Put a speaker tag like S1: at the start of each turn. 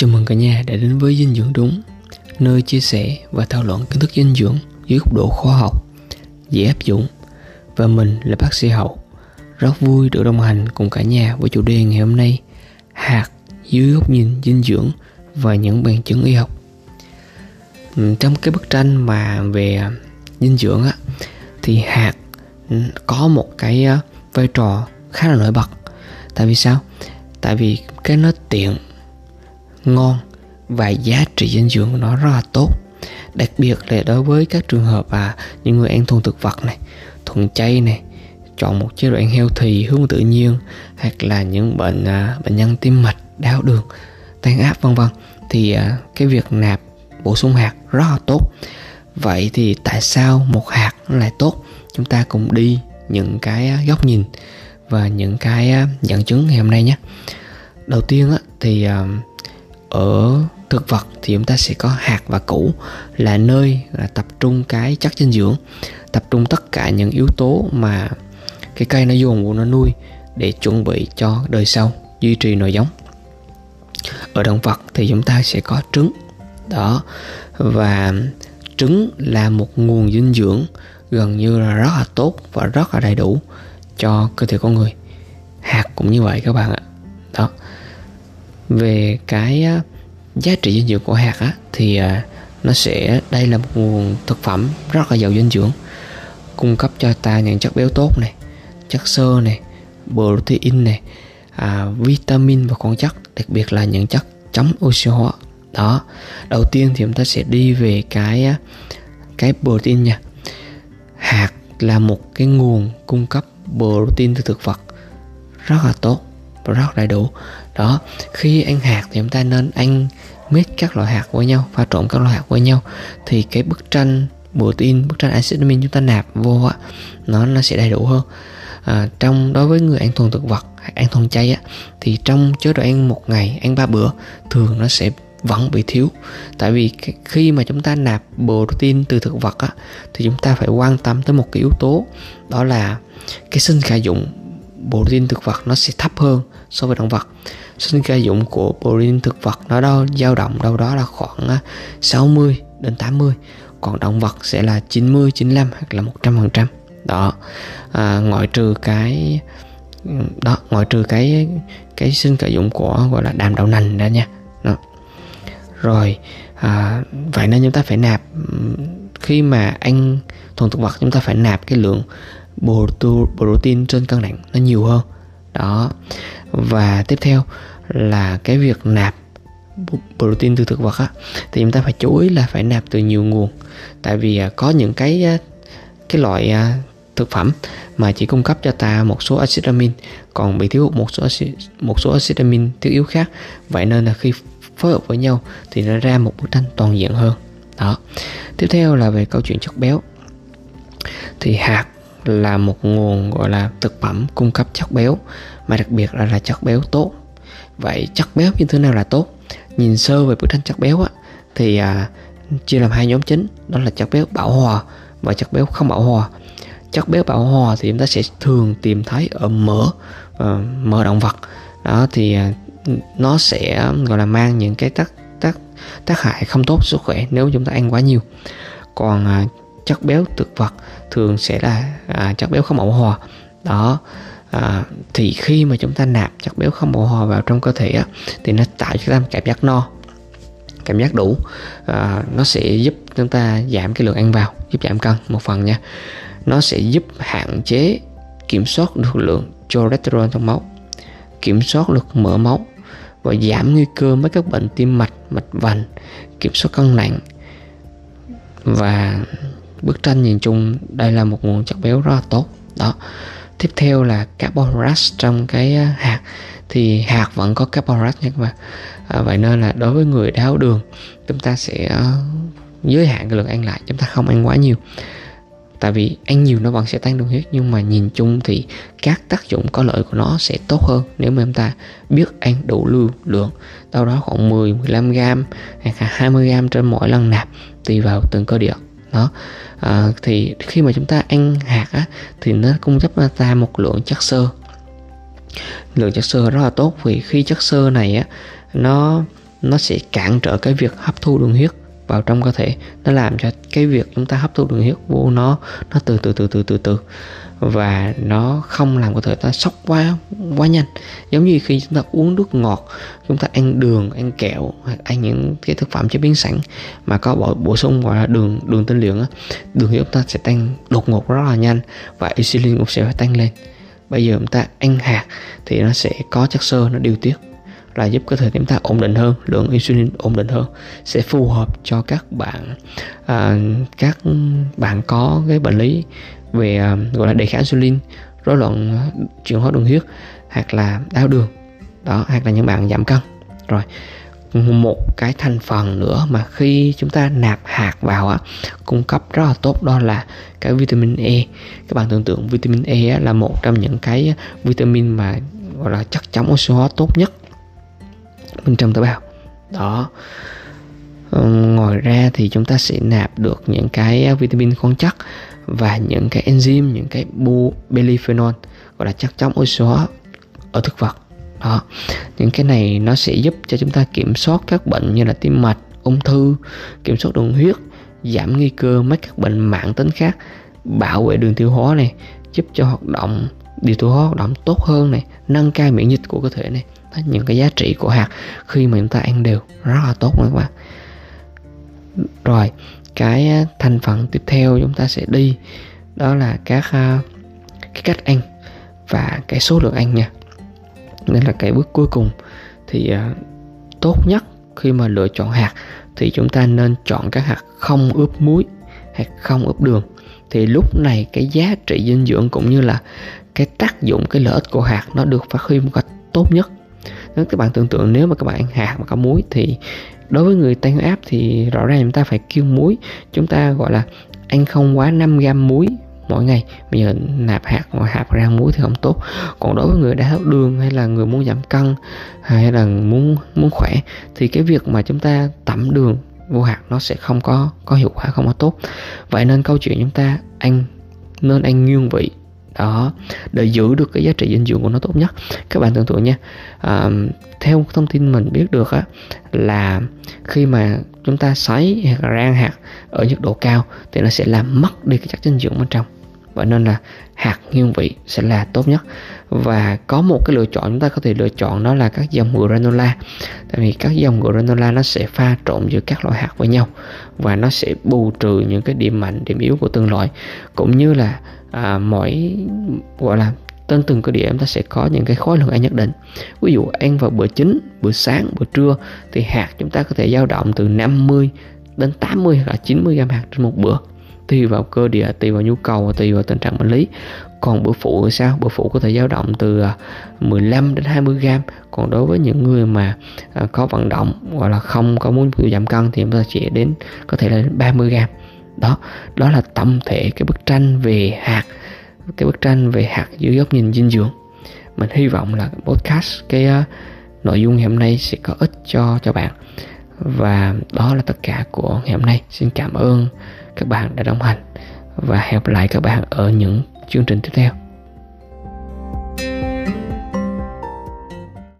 S1: Chào mừng cả nhà đã đến với dinh dưỡng đúng, nơi chia sẻ và thảo luận kiến thức dinh dưỡng dưới góc độ khoa học, dễ áp dụng. Và mình là bác sĩ Hậu, rất vui được đồng hành cùng cả nhà với chủ đề ngày hôm nay hạt dưới góc nhìn dinh dưỡng và những bằng chứng y học. Ừ, trong cái bức tranh mà về à, dinh dưỡng á, thì hạt ừ, có một cái à, vai trò khá là nổi bật. Tại vì sao? Tại vì cái nó tiện ngon và giá trị dinh dưỡng của nó rất là tốt. Đặc biệt là đối với các trường hợp à những người ăn thuần thực vật này thuần chay này chọn một chế độ ăn thì hướng tự nhiên hoặc là những bệnh à, bệnh nhân tim mạch đau đường tăng áp vân vân thì à, cái việc nạp bổ sung hạt rất là tốt. Vậy thì tại sao một hạt lại tốt? Chúng ta cùng đi những cái à, góc nhìn và những cái à, dẫn chứng ngày hôm nay nhé. Đầu tiên á, thì uh, ở thực vật thì chúng ta sẽ có hạt và củ là nơi là tập trung cái chất dinh dưỡng, tập trung tất cả những yếu tố mà cái cây nó dùng của nó nuôi để chuẩn bị cho đời sau, duy trì nội giống. Ở động vật thì chúng ta sẽ có trứng, đó. Và trứng là một nguồn dinh dưỡng gần như là rất là tốt và rất là đầy đủ cho cơ thể con người. Hạt cũng như vậy các bạn ạ, đó về cái giá trị dinh dưỡng của hạt á, thì à, nó sẽ đây là một nguồn thực phẩm rất là giàu dinh dưỡng cung cấp cho ta những chất béo tốt này chất xơ này protein này à, vitamin và khoáng chất đặc biệt là những chất chống oxy hóa. Đó đầu tiên thì chúng ta sẽ đi về cái cái protein nha. Hạt là một cái nguồn cung cấp protein từ thực vật rất là tốt và rất đầy đủ đó khi ăn hạt thì chúng ta nên ăn mix các loại hạt với nhau pha trộn các loại hạt với nhau. Thì cái bức tranh protein bức tranh acid amin chúng ta nạp vô á nó nó sẽ đầy đủ hơn. À, trong đối với người ăn thuần thực vật ăn thuần chay á thì trong chế độ ăn một ngày ăn ba bữa thường nó sẽ vẫn bị thiếu. Tại vì khi mà chúng ta nạp protein từ thực vật á thì chúng ta phải quan tâm tới một cái yếu tố đó là cái sinh khả dụng protein thực vật nó sẽ thấp hơn so với động vật sinh ca dụng của protein thực vật nó đâu dao động đâu đó là khoảng à, 60 đến 80 còn động vật sẽ là 90 95 hoặc là 100 phần trăm. Đó à, ngoại trừ cái đó ngoại trừ cái cái sinh ca dụng của gọi là đàm đậu nành ra nha. Đó. rồi à, vậy nên chúng ta phải nạp khi mà ăn thuần thực vật chúng ta phải nạp cái lượng protein trên cân nặng nó nhiều hơn. Đó và tiếp theo là cái việc nạp protein từ thực vật á. Thì chúng ta phải chú ý là phải nạp từ nhiều nguồn. Tại vì à, có những cái à, cái loại à, thực phẩm mà chỉ cung cấp cho ta một số axit amin còn bị thiếu hụt một số acid, một số axit amin thiếu yếu khác. Vậy nên là khi phối hợp với nhau thì nó ra một bức tranh toàn diện hơn. Đó. Tiếp theo là về câu chuyện chất béo. Thì hạt là một nguồn gọi là thực phẩm cung cấp chất béo mà đặc biệt là là chất béo tốt. Vậy chất béo như thế nào là tốt? Nhìn sơ về bức tranh chất béo á thì à, chia làm hai nhóm chính đó là chất béo bão hòa và chất béo không bão hòa. Chất béo bão hòa thì chúng ta sẽ thường tìm thấy ở mỡ uh, mỡ động vật. Đó thì uh, nó sẽ gọi là mang những cái tác tác tác hại không tốt sức khỏe nếu chúng ta ăn quá nhiều. Còn uh, chất béo thực vật thường sẽ là uh, chất béo không bão hòa. Đó à, thì khi mà chúng ta nạp chất béo không bão hòa vào trong cơ thể á, thì nó tạo cho ta cảm giác no cảm giác đủ. À, nó sẽ giúp chúng ta giảm cái lượng ăn vào giúp giảm cân một phần nha. Nó sẽ giúp hạn chế kiểm soát được lượng cholesterol trong máu kiểm soát được mỡ máu và giảm nguy cơ mấy các bệnh tim mạch mạch vành kiểm soát cân nặng. Và bức tranh nhìn chung đây là một nguồn chất béo rất là tốt. Đó tiếp theo là carbohydrate trong cái à, hạt. Thì hạt vẫn có carbohydrate nha các bạn. À, vậy nên là đối với người đái đường chúng ta sẽ à, giới hạn cái lượng ăn lại chúng ta không ăn quá nhiều. Tại vì ăn nhiều nó vẫn sẽ tăng đường huyết nhưng mà nhìn chung thì các tác dụng có lợi của nó sẽ tốt hơn nếu mà chúng ta biết ăn đủ lưu lượng. Đâu đó khoảng 10 15 gram hay 20 gram trên mỗi lần nạp tùy vào từng cơ địa đó. À, thì khi mà chúng ta ăn hạt á, thì nó cung cấp ta một lượng chất xơ. Lượng chất xơ rất là tốt vì khi chất xơ này á nó nó sẽ cản trở cái việc hấp thu đường huyết vào trong cơ thể. Nó làm cho cái việc chúng ta hấp thu đường huyết vô nó nó từ từ từ từ từ từ và nó không làm cơ thể ta sốc quá quá nhanh. Giống như khi chúng ta uống nước ngọt chúng ta ăn đường ăn kẹo hoặc ăn những cái thực phẩm chế biến sẵn mà có bổ, bổ sung gọi là đường đường tinh luyện á đường huyết chúng ta sẽ tăng đột ngột rất là nhanh và insulin cũng sẽ phải tăng lên. Bây giờ chúng ta ăn hạt thì nó sẽ có chất xơ nó điều tiết là giúp cơ thể chúng ta ổn định hơn lượng insulin ổn định hơn sẽ phù hợp cho các bạn à, các bạn có cái bệnh lý về à, gọi là đề kháng insulin rối loạn à, chuyển hóa đường huyết hoặc là đau đường. Đó hoặc là những bạn giảm cân. Rồi một cái thành phần nữa mà khi chúng ta nạp hạt vào á cung cấp rất là tốt đó là cái vitamin E. Các bạn tưởng tượng vitamin E á, là một trong những cái vitamin mà gọi là chất chống oxy hóa tốt nhất bên trong tế bào. Đó. Ờ, ngoài ra thì chúng ta sẽ nạp được những cái vitamin khoáng chất và những cái enzyme những cái bu polyphenol gọi là chất chống oxy hóa ở thực vật. Đó. Những cái này nó sẽ giúp cho chúng ta kiểm soát các bệnh như là tim mạch ung thư kiểm soát đường huyết giảm nguy cơ mắc các bệnh mạng tính khác bảo vệ đường tiêu hóa này giúp cho hoạt động điều tiêu hóa hoạt động tốt hơn này nâng cao miễn dịch của cơ thể này. Đó, những cái giá trị của hạt khi mà chúng ta ăn đều rất là tốt nữa các bạn. Rồi cái thành phần tiếp theo chúng ta sẽ đi. Đó là các cái cách ăn và cái số lượng ăn nha. Nên là cái bước cuối cùng thì à, tốt nhất khi mà lựa chọn hạt thì chúng ta nên chọn các hạt không ướp muối, hạt không ướp đường. Thì lúc này cái giá trị dinh dưỡng cũng như là cái tác dụng, cái lợi ích của hạt nó được phát huy một cách tốt nhất nếu các bạn tưởng tượng, nếu mà các bạn ăn hạt mà có muối thì đối với người tăng huyết áp thì rõ ràng chúng ta phải kiêng muối. Chúng ta, gọi là, ăn không quá 5 gram muối mỗi ngày. Bây giờ nạp hạt ngoài hạt ra muối thì không tốt. Còn đối với người đái tháo đường hay là người muốn giảm cân, hay là muốn muốn khỏe, thì cái việc mà chúng ta tẩm đường vô hạt nó sẽ không có có hiệu quả, không có tốt. Vậy nên câu chuyện chúng ta ăn, nên ăn nguyên vị đó để giữ được cái giá trị dinh dưỡng của nó tốt nhất. Các bạn tưởng tượng nha à, theo thông tin mình biết được á là khi mà chúng ta sấy hoặc rang hạt ở nhiệt độ cao thì nó sẽ làm mất đi cái chất dinh dưỡng bên trong vậy nên là hạt nguyên vị sẽ là tốt nhất. Và có một cái lựa chọn chúng ta có thể lựa chọn đó là các dòng granola. Tại vì các dòng granola nó sẽ pha trộn giữa các loại hạt với nhau. Và nó sẽ bù trừ những cái điểm mạnh điểm yếu của từng loại. Cũng như là à, mỗi gọi là tên từng cái điểm ta sẽ có những cái khối lượng ăn nhất định. Ví dụ ăn vào bữa chính bữa sáng bữa trưa thì hạt chúng ta có thể dao động từ 50 đến 80 hoặc là 90 gram hạt trên một bữa tùy vào cơ địa tùy vào nhu cầu và tùy vào tình trạng bệnh lý. Còn bữa phụ thì sao? Bữa phụ có thể dao động từ à, 15 đến 20 gram còn đối với những người mà à, có vận động gọi là không có muốn giảm cân thì chúng ta chỉ đến có thể là 30 gram đó đó là tổng thể cái bức tranh về hạt cái bức tranh về hạt dưới góc nhìn dinh dưỡng. Mình hy vọng là podcast cái uh, nội dung ngày hôm nay sẽ có ích cho cho bạn và đó là tất cả của ngày hôm nay. Xin cảm ơn các bạn đã đồng hành. Và hẹn gặp lại các bạn ở những chương trình tiếp theo. thank you